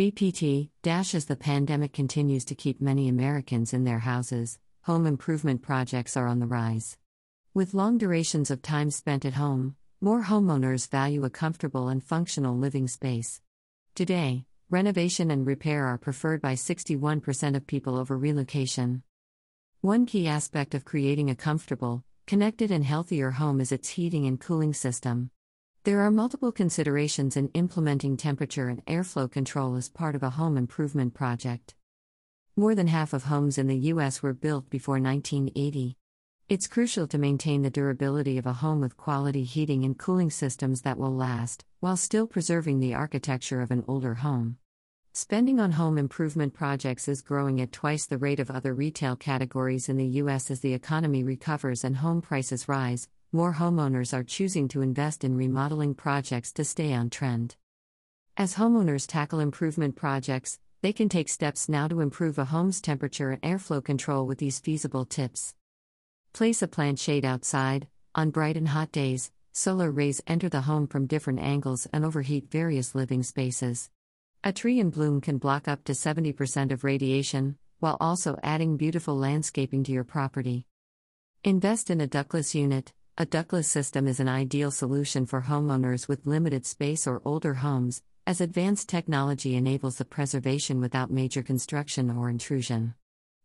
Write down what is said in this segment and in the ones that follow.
BPT as the pandemic continues to keep many Americans in their houses, home improvement projects are on the rise. With long durations of time spent at home, more homeowners value a comfortable and functional living space. Today, renovation and repair are preferred by 61% of people over relocation. One key aspect of creating a comfortable, connected, and healthier home is its heating and cooling system. There are multiple considerations in implementing temperature and airflow control as part of a home improvement project. More than half of homes in the U.S. were built before 1980. It's crucial to maintain the durability of a home with quality heating and cooling systems that will last, while still preserving the architecture of an older home. Spending on home improvement projects is growing at twice the rate of other retail categories in the U.S. as the economy recovers and home prices rise, more homeowners are choosing to invest in remodeling projects to stay on trend. As homeowners tackle improvement projects, they can take steps now to improve a home's temperature and airflow control with these feasible tips. Place a plant shade outside. On bright and hot days, solar rays enter the home from different angles and overheat various living spaces. A tree in bloom can block up to 70% of radiation, while also adding beautiful landscaping to your property. Invest in a ductless unit. A ductless system is an ideal solution for homeowners with limited space or older homes, as advanced technology enables the preservation without major construction or intrusion.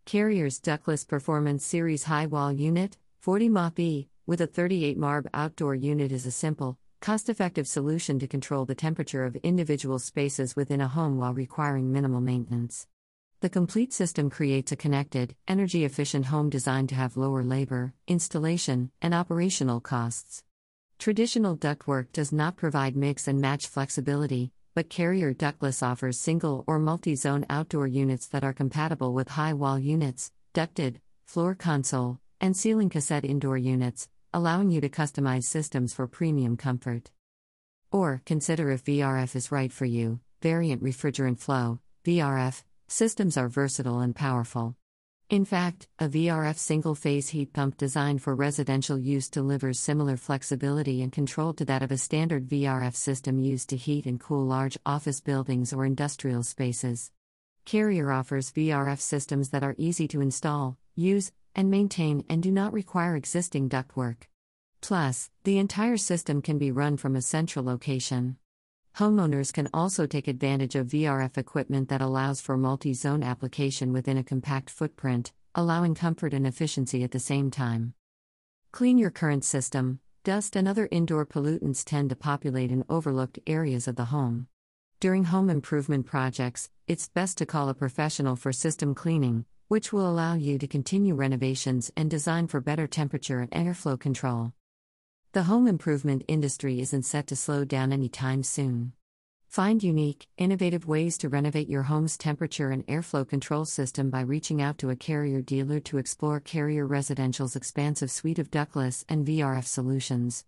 Carrier's Ductless Performance Series High Wall Unit, 40 MAP, with a 38 MARB outdoor unit is a simple, cost effective solution to control the temperature of individual spaces within a home while requiring minimal maintenance. The complete system creates a connected, energy efficient home designed to have lower labor, installation, and operational costs. Traditional ductwork does not provide mix and match flexibility, but Carrier Ductless offers single or multi zone outdoor units that are compatible with high wall units, ducted, floor console, and ceiling cassette indoor units, allowing you to customize systems for premium comfort. Or consider if VRF is right for you. Variable Refrigerant Flow, VRF, Systems are versatile and powerful. In fact, a VRF single phase heat pump designed for residential use delivers similar flexibility and control to that of a standard VRF system used to heat and cool large office buildings or industrial spaces. Carrier offers VRF systems that are easy to install, use, and maintain and do not require existing ductwork. Plus, the entire system can be run from a central location. Homeowners can also take advantage of VRF equipment that allows for multi zone application within a compact footprint, allowing comfort and efficiency at the same time. Clean your current system. Dust and other indoor pollutants tend to populate in overlooked areas of the home. During home improvement projects, it's best to call a professional for system cleaning, which will allow you to continue renovations and design for better temperature and airflow control. The home improvement industry isn't set to slow down anytime soon. Find unique, innovative ways to renovate your home's temperature and airflow control system by reaching out to a carrier dealer to explore Carrier Residential's expansive suite of ductless and VRF solutions.